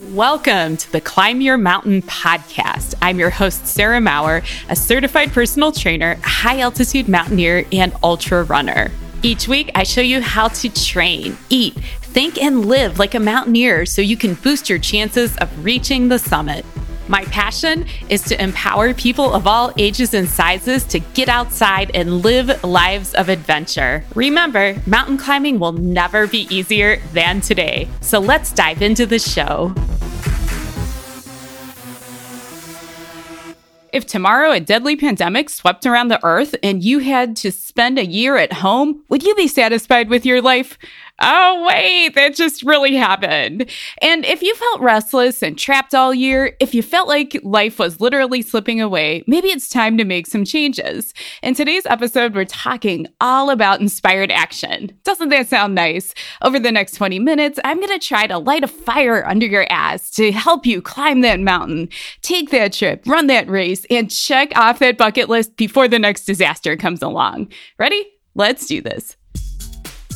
Welcome to the Climb Your Mountain podcast. I'm your host, Sarah Maurer, a certified personal trainer, high altitude mountaineer, and ultra runner. Each week, I show you how to train, eat, think, and live like a mountaineer so you can boost your chances of reaching the summit. My passion is to empower people of all ages and sizes to get outside and live lives of adventure. Remember, mountain climbing will never be easier than today. So let's dive into the show. If tomorrow a deadly pandemic swept around the earth and you had to spend a year at home, would you be satisfied with your life? Oh, wait, that just really happened. And if you felt restless and trapped all year, if you felt like life was literally slipping away, maybe it's time to make some changes. In today's episode, we're talking all about inspired action. Doesn't that sound nice? Over the next 20 minutes, I'm going to try to light a fire under your ass to help you climb that mountain, take that trip, run that race, and check off that bucket list before the next disaster comes along. Ready? Let's do this.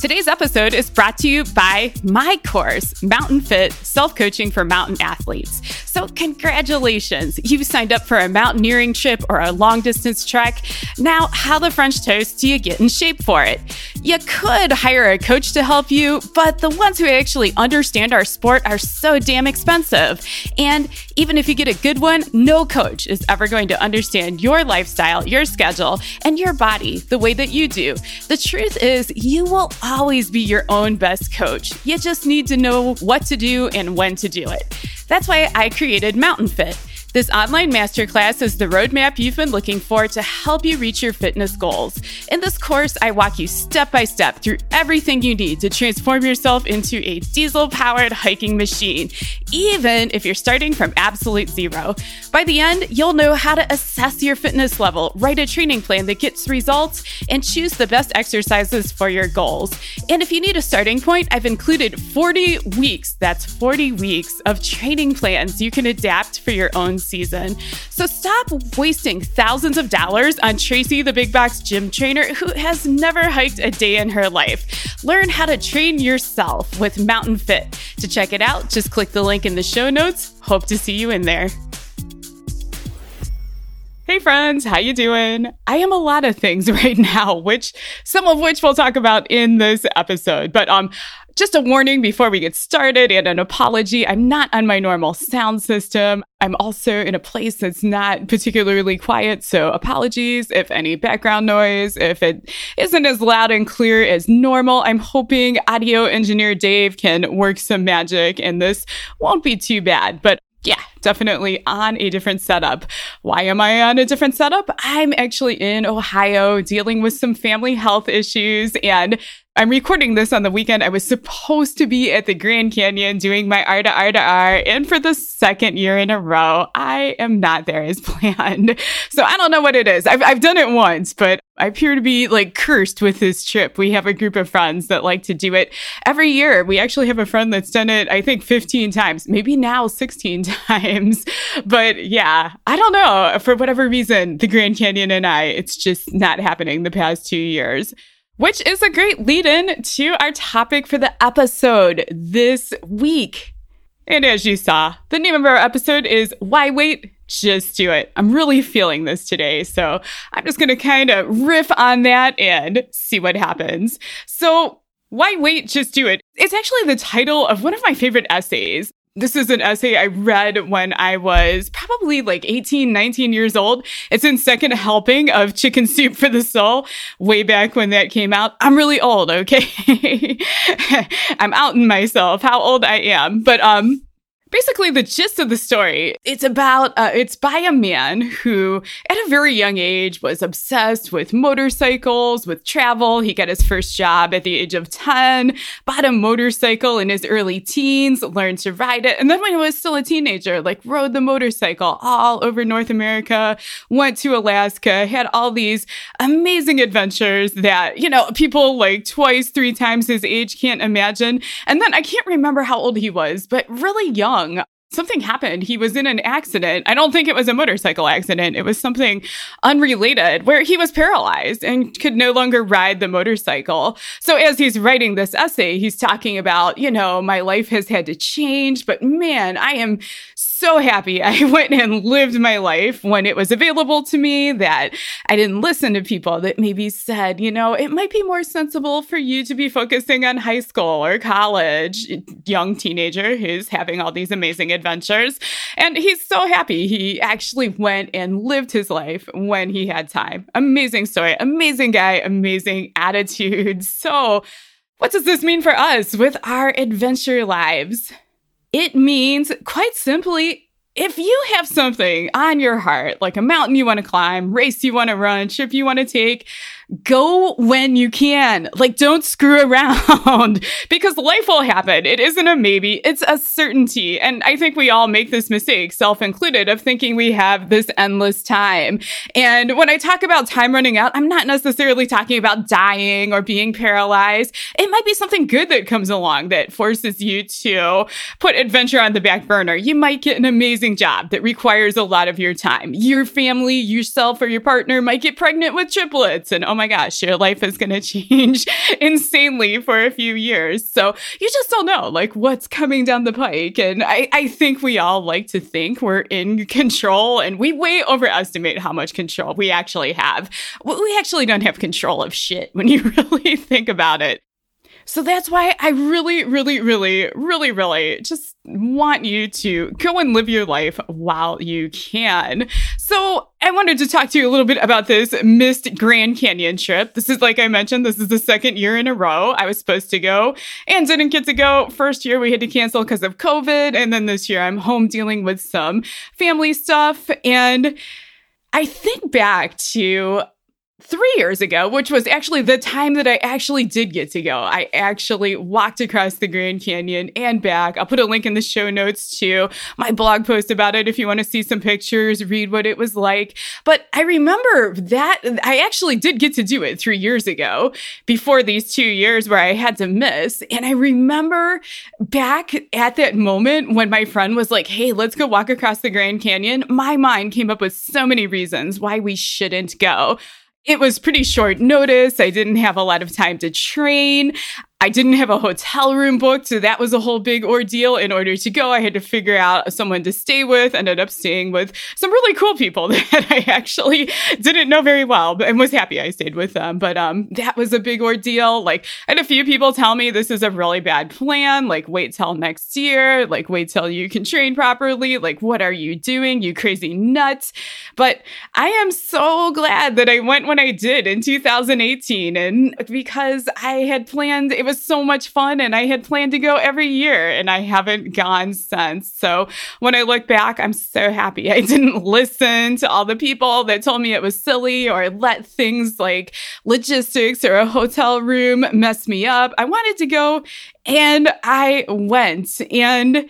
Today's episode is brought to you by my course, Mountain Fit Self Coaching for Mountain Athletes. So, congratulations! You signed up for a mountaineering trip or a long distance trek. Now, how the French toast do you get in shape for it? You could hire a coach to help you, but the ones who actually understand our sport are so damn expensive. And even if you get a good one, no coach is ever going to understand your lifestyle, your schedule, and your body the way that you do. The truth is, you will always be your own best coach. You just need to know what to do and when to do it. That's why I created Mountain Fit. This online masterclass is the roadmap you've been looking for to help you reach your fitness goals. In this course, I walk you step by step through everything you need to transform yourself into a diesel powered hiking machine, even if you're starting from absolute zero. By the end, you'll know how to assess your fitness level, write a training plan that gets results, and choose the best exercises for your goals. And if you need a starting point, I've included 40 weeks that's 40 weeks of training plans you can adapt for your own season. So stop wasting thousands of dollars on Tracy, the big box gym trainer who has never hiked a day in her life. Learn how to train yourself with Mountain Fit. To check it out, just click the link in the show notes. Hope to see you in there. Hey friends, how you doing? I am a lot of things right now, which some of which we'll talk about in this episode. But um just a warning before we get started and an apology. I'm not on my normal sound system. I'm also in a place that's not particularly quiet. So apologies if any background noise, if it isn't as loud and clear as normal. I'm hoping audio engineer Dave can work some magic and this won't be too bad. But yeah, definitely on a different setup. Why am I on a different setup? I'm actually in Ohio dealing with some family health issues and I'm recording this on the weekend. I was supposed to be at the Grand Canyon doing my R to R to R, and for the second year in a row, I am not there as planned. So I don't know what it is. I've, I've done it once, but I appear to be like cursed with this trip. We have a group of friends that like to do it every year. We actually have a friend that's done it, I think, 15 times, maybe now 16 times. But yeah, I don't know. For whatever reason, the Grand Canyon and I, it's just not happening the past two years. Which is a great lead in to our topic for the episode this week. And as you saw, the name of our episode is Why Wait? Just Do It. I'm really feeling this today. So I'm just going to kind of riff on that and see what happens. So, why wait? Just do it. It's actually the title of one of my favorite essays. This is an essay I read when I was probably like 18, 19 years old. It's in second helping of Chicken Soup for the Soul, way back when that came out. I'm really old, okay? I'm outing myself, how old I am. But, um, basically the gist of the story. It's about uh, it's by a man who at a very young age was obsessed with motorcycles with travel. He got his first job at the age of 10 bought a motorcycle in his early teens learned to ride it and then when he was still a teenager like rode the motorcycle all over north america went to alaska had all these amazing adventures that you know people like twice three times his age can't imagine. And then i can't remember how old he was but really young young. something happened. He was in an accident. I don't think it was a motorcycle accident. It was something unrelated where he was paralyzed and could no longer ride the motorcycle. So as he's writing this essay, he's talking about, you know, my life has had to change, but man, I am so happy I went and lived my life when it was available to me, that I didn't listen to people that maybe said, you know, it might be more sensible for you to be focusing on high school or college, young teenager who's having all these amazing adventures. And he's so happy he actually went and lived his life when he had time. Amazing story, amazing guy, amazing attitude. So, what does this mean for us with our adventure lives? It means, quite simply, if you have something on your heart, like a mountain you want to climb, race you want to run, trip you want to take, go when you can. Like, don't screw around because life will happen. It isn't a maybe, it's a certainty. And I think we all make this mistake, self included, of thinking we have this endless time. And when I talk about time running out, I'm not necessarily talking about dying or being paralyzed. It might be something good that comes along that forces you to put adventure on the back burner. You might get an amazing job that requires a lot of your time. Your family, yourself, or your partner might get pregnant with triplets and oh my gosh, your life is going to change insanely for a few years. So you just don't know like what's coming down the pike. And I, I think we all like to think we're in control and we way overestimate how much control we actually have. We actually don't have control of shit when you really think about it. So that's why I really, really, really, really, really just want you to go and live your life while you can. So I wanted to talk to you a little bit about this missed Grand Canyon trip. This is, like I mentioned, this is the second year in a row I was supposed to go and didn't get to go. First year we had to cancel because of COVID. And then this year I'm home dealing with some family stuff. And I think back to three years ago, which was actually the time that I actually did get to go. I actually walked across the Grand Canyon and back. I'll put a link in the show notes to my blog post about it if you want to see some pictures, read what it was like. But I remember that I actually did get to do it three years ago before these two years where I had to miss. And I remember back at that moment when my friend was like, Hey, let's go walk across the Grand Canyon. My mind came up with so many reasons why we shouldn't go. It was pretty short notice. I didn't have a lot of time to train. I didn't have a hotel room booked, so that was a whole big ordeal. In order to go, I had to figure out someone to stay with. Ended up staying with some really cool people that I actually didn't know very well, and was happy I stayed with them. But um, that was a big ordeal. Like, I had a few people tell me this is a really bad plan. Like, wait till next year. Like, wait till you can train properly. Like, what are you doing? You crazy nuts. But I am so glad that I went when I did in 2018, and because I had planned. It was was so much fun and I had planned to go every year and I haven't gone since. So when I look back, I'm so happy I didn't listen to all the people that told me it was silly or let things like logistics or a hotel room mess me up. I wanted to go and I went and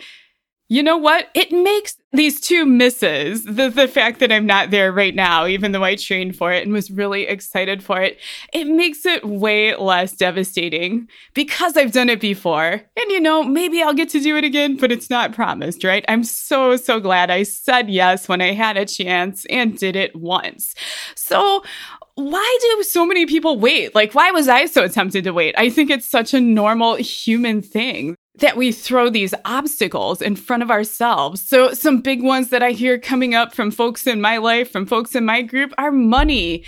you know what? It makes these two misses, the, the fact that I'm not there right now, even though I trained for it and was really excited for it, it makes it way less devastating because I've done it before. And you know, maybe I'll get to do it again, but it's not promised, right? I'm so, so glad I said yes when I had a chance and did it once. So, why do so many people wait? Like, why was I so tempted to wait? I think it's such a normal human thing that we throw these obstacles in front of ourselves. So, some big ones that I hear coming up from folks in my life, from folks in my group, are money.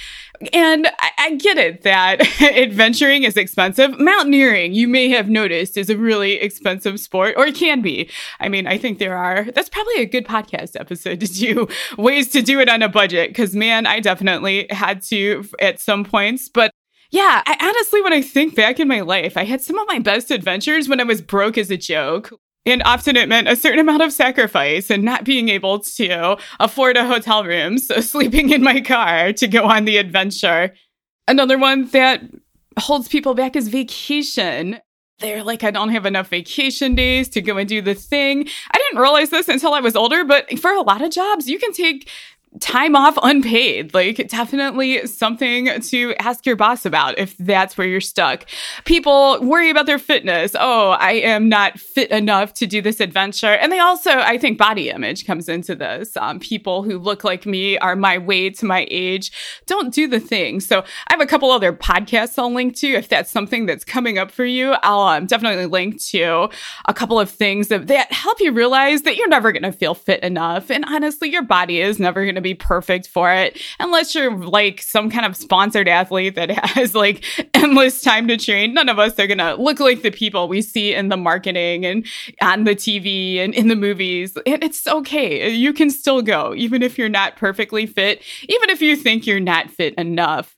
And I, I get it that adventuring is expensive. Mountaineering, you may have noticed, is a really expensive sport, or it can be. I mean, I think there are, that's probably a good podcast episode to do ways to do it on a budget. Cause man, I definitely had to at some points, but yeah, I, honestly, when I think back in my life, I had some of my best adventures when I was broke as a joke. And often it meant a certain amount of sacrifice and not being able to afford a hotel room, so sleeping in my car to go on the adventure. Another one that holds people back is vacation. They're like, I don't have enough vacation days to go and do the thing. I didn't realize this until I was older, but for a lot of jobs, you can take time off unpaid. Like, definitely something to ask your boss about if that's where you're stuck. People worry about their fitness. Oh, I am not fit enough to do this adventure. And they also, I think, body image comes into this. Um, people who look like me are my weight, to my age, don't do the thing. So, I have a couple other podcasts I'll link to if that's something that's coming up for you. I'll um, definitely link to a couple of things that, that help you realize that you're never going to feel fit enough. And honestly, your body is never going to be perfect for it unless you're like some kind of sponsored athlete that has like endless time to train. None of us are going to look like the people we see in the marketing and on the TV and in the movies. And it's okay. You can still go, even if you're not perfectly fit, even if you think you're not fit enough.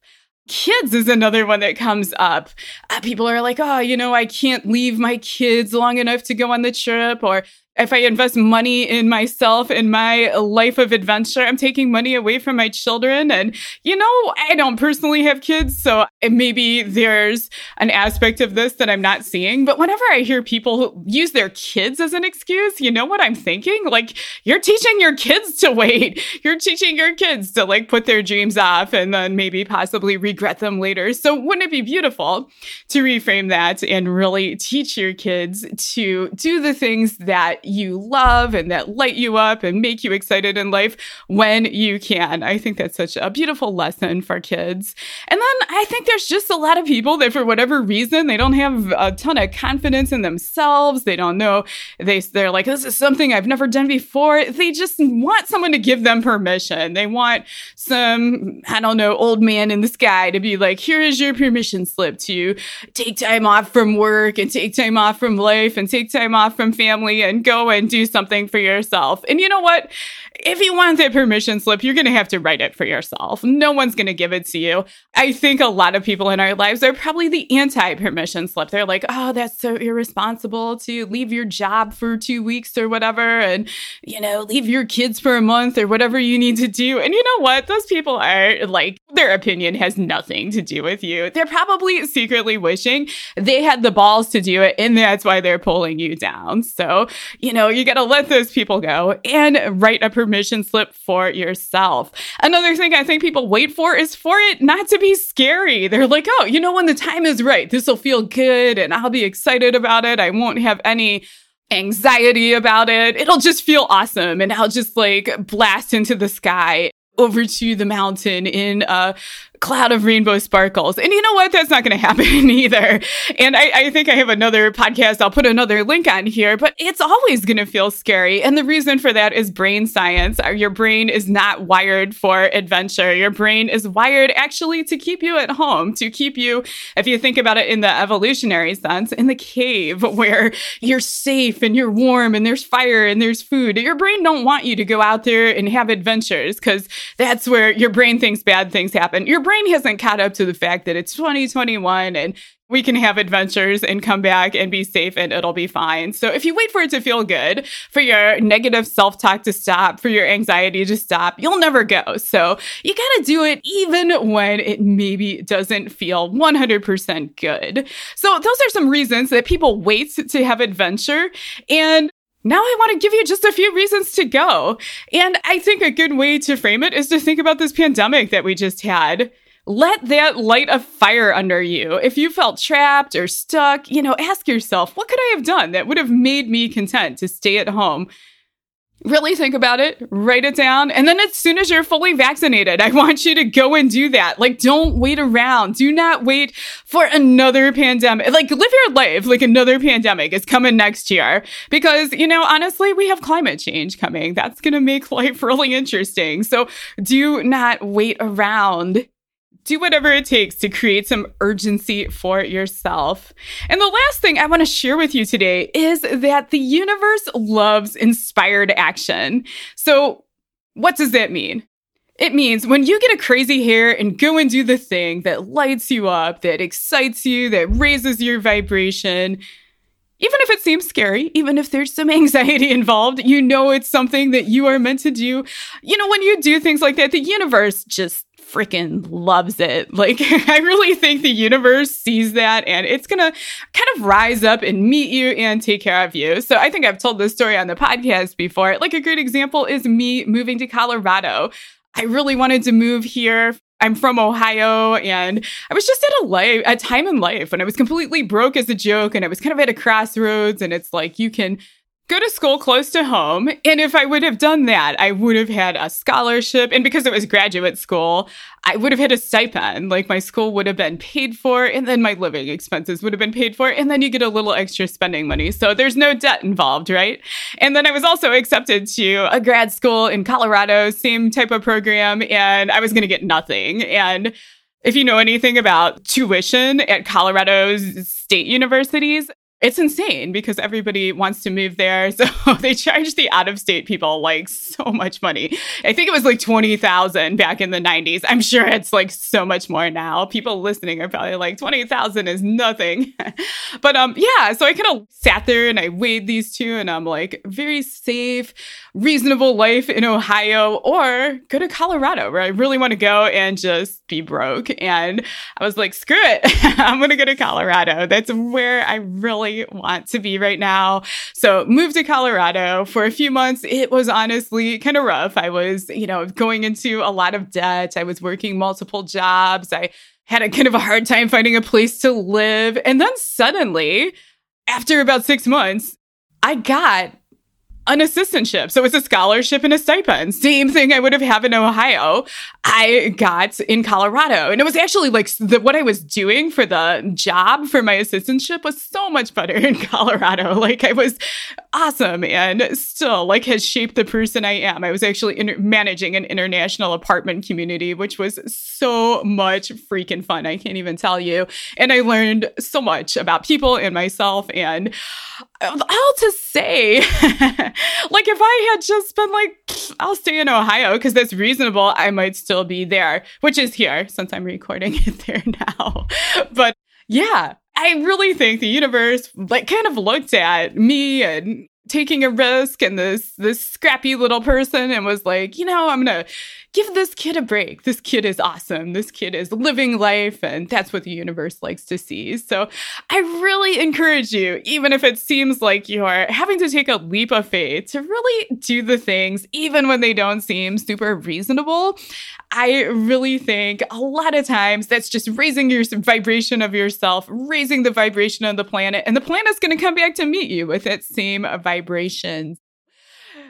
Kids is another one that comes up. Uh, people are like, oh, you know, I can't leave my kids long enough to go on the trip, or if I invest money in myself in my life of adventure, I'm taking money away from my children. And, you know, I don't personally have kids, so maybe there's an aspect of this that I'm not seeing. But whenever I hear people use their kids as an excuse, you know what I'm thinking? Like, you're teaching your kids to wait. You're teaching your kids to like put their dreams off and then maybe possibly regret them later. So wouldn't it be beautiful to reframe that and really teach your kids to do the things that you love and that light you up and make you excited in life when you can. I think that's such a beautiful lesson for kids. And then I think there's just a lot of people that for whatever reason they don't have a ton of confidence in themselves. They don't know they they're like this is something I've never done before. They just want someone to give them permission. They want some I don't know old man in the sky to be like here is your permission slip to take time off from work and take time off from life and take time off from family and go and do something for yourself. And you know what? If you want that permission slip, you're going to have to write it for yourself. No one's going to give it to you. I think a lot of people in our lives are probably the anti permission slip. They're like, oh, that's so irresponsible to leave your job for two weeks or whatever, and, you know, leave your kids for a month or whatever you need to do. And you know what? Those people are like, their opinion has nothing to do with you. They're probably secretly wishing they had the balls to do it, and that's why they're pulling you down. So, you know, you got to let those people go and write a permission slip for yourself. Another thing I think people wait for is for it not to be scary. They're like, oh, you know, when the time is right, this will feel good and I'll be excited about it. I won't have any anxiety about it. It'll just feel awesome and I'll just like blast into the sky over to the mountain in a cloud of rainbow sparkles. And you know what? That's not going to happen either. And I, I, think I have another podcast. I'll put another link on here, but it's always going to feel scary. And the reason for that is brain science. Your brain is not wired for adventure. Your brain is wired actually to keep you at home, to keep you, if you think about it in the evolutionary sense, in the cave where you're safe and you're warm and there's fire and there's food. Your brain don't want you to go out there and have adventures because that's where your brain thinks bad things happen. Your brain hasn't caught up to the fact that it's 2021 and we can have adventures and come back and be safe and it'll be fine. So if you wait for it to feel good, for your negative self talk to stop, for your anxiety to stop, you'll never go. So you got to do it even when it maybe doesn't feel 100% good. So those are some reasons that people wait to have adventure. And now I want to give you just a few reasons to go. And I think a good way to frame it is to think about this pandemic that we just had. Let that light a fire under you. If you felt trapped or stuck, you know, ask yourself, what could I have done that would have made me content to stay at home Really think about it, write it down, and then as soon as you're fully vaccinated, I want you to go and do that. Like, don't wait around. Do not wait for another pandemic. Like, live your life like another pandemic is coming next year. Because, you know, honestly, we have climate change coming. That's going to make life really interesting. So do not wait around do whatever it takes to create some urgency for yourself. And the last thing I want to share with you today is that the universe loves inspired action. So, what does that mean? It means when you get a crazy hair and go and do the thing that lights you up, that excites you, that raises your vibration, even if it seems scary, even if there's some anxiety involved, you know it's something that you are meant to do. You know, when you do things like that, the universe just freaking loves it. Like, I really think the universe sees that and it's to kind of rise up and meet you and take care of you. So I think I've told this story on the podcast before. Like, a great example is me moving to Colorado. I really wanted to move here. I'm from Ohio and I was just at a life, a time in life when I was completely broke as a joke and I was kind of at a crossroads and it's like you can go to school close to home. And if I would have done that, I would have had a scholarship. And because it was graduate school, I would have had a stipend. Like my school would have been paid for, and then my living expenses would have been paid for. And then you get a little extra spending money. So there's no debt involved, right? And then I was also accepted to a grad school in Colorado, same type of program. And I was going to get nothing. And if you know anything about tuition at Colorado's state universities, it's insane because everybody wants to move there. So they charge the out of state people like so much money. I think it was like 20,000 back in the 90s. I'm sure it's like so much more now. People listening are probably like 20,000 is nothing. but um yeah, so I kind of sat there and I weighed these two and I'm like very safe, reasonable life in Ohio or go to Colorado where I really want to go and just be broke. And I was like, screw it. I'm going to go to Colorado. That's where I really want to be right now. So moved to Colorado for a few months. It was honestly kind of rough. I was, you know, going into a lot of debt. I was working multiple jobs. I had a kind of a hard time finding a place to live. And then suddenly, after about six months, I got an assistantship. So it's a scholarship and a stipend. Same thing I would have had in Ohio. I got in Colorado. And it was actually like the, what I was doing for the job for my assistantship was so much better in Colorado. Like I was awesome and still like has shaped the person I am. I was actually in, managing an international apartment community, which was so much freaking fun. I can't even tell you. And I learned so much about people and myself and all to say, like if I had just been like, I'll stay in Ohio because that's reasonable, I might still be there, which is here since I'm recording it there now. But yeah, I really think the universe like kind of looked at me and taking a risk and this this scrappy little person and was like, you know, I'm gonna give this kid a break. This kid is awesome. This kid is living life, and that's what the universe likes to see. So I really encourage you, even if it seems like you're having to take a leap of faith, to really do the things, even when they don't seem super reasonable. I really think a lot of times that's just raising your vibration of yourself, raising the vibration of the planet, and the planet's going to come back to meet you with its same vibrations.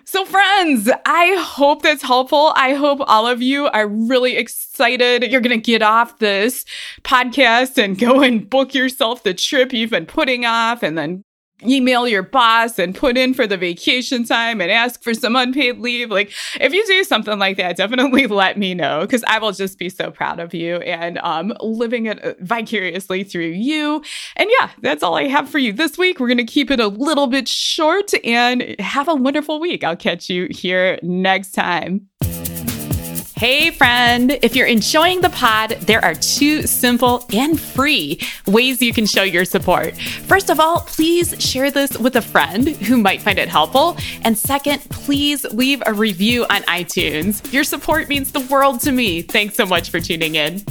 So, friends, I hope that's helpful. I hope all of you are really excited. You're going to get off this podcast and go and book yourself the trip you've been putting off and then email your boss and put in for the vacation time and ask for some unpaid leave. Like, if you do something like that, definitely let me know because I will just be so proud of you and um, living it uh, vicariously through you. And yeah, that's all I have for you this week. We're going to keep it a little bit short and have a wonderful week. I'll catch you here next time. Hey, friend. If you're enjoying the pod, there are two simple and free ways you can show your support. First of all, please share this with a friend who might find it helpful. And second, please leave a review on iTunes. Your support means the world to me. Thanks so much for tuning in.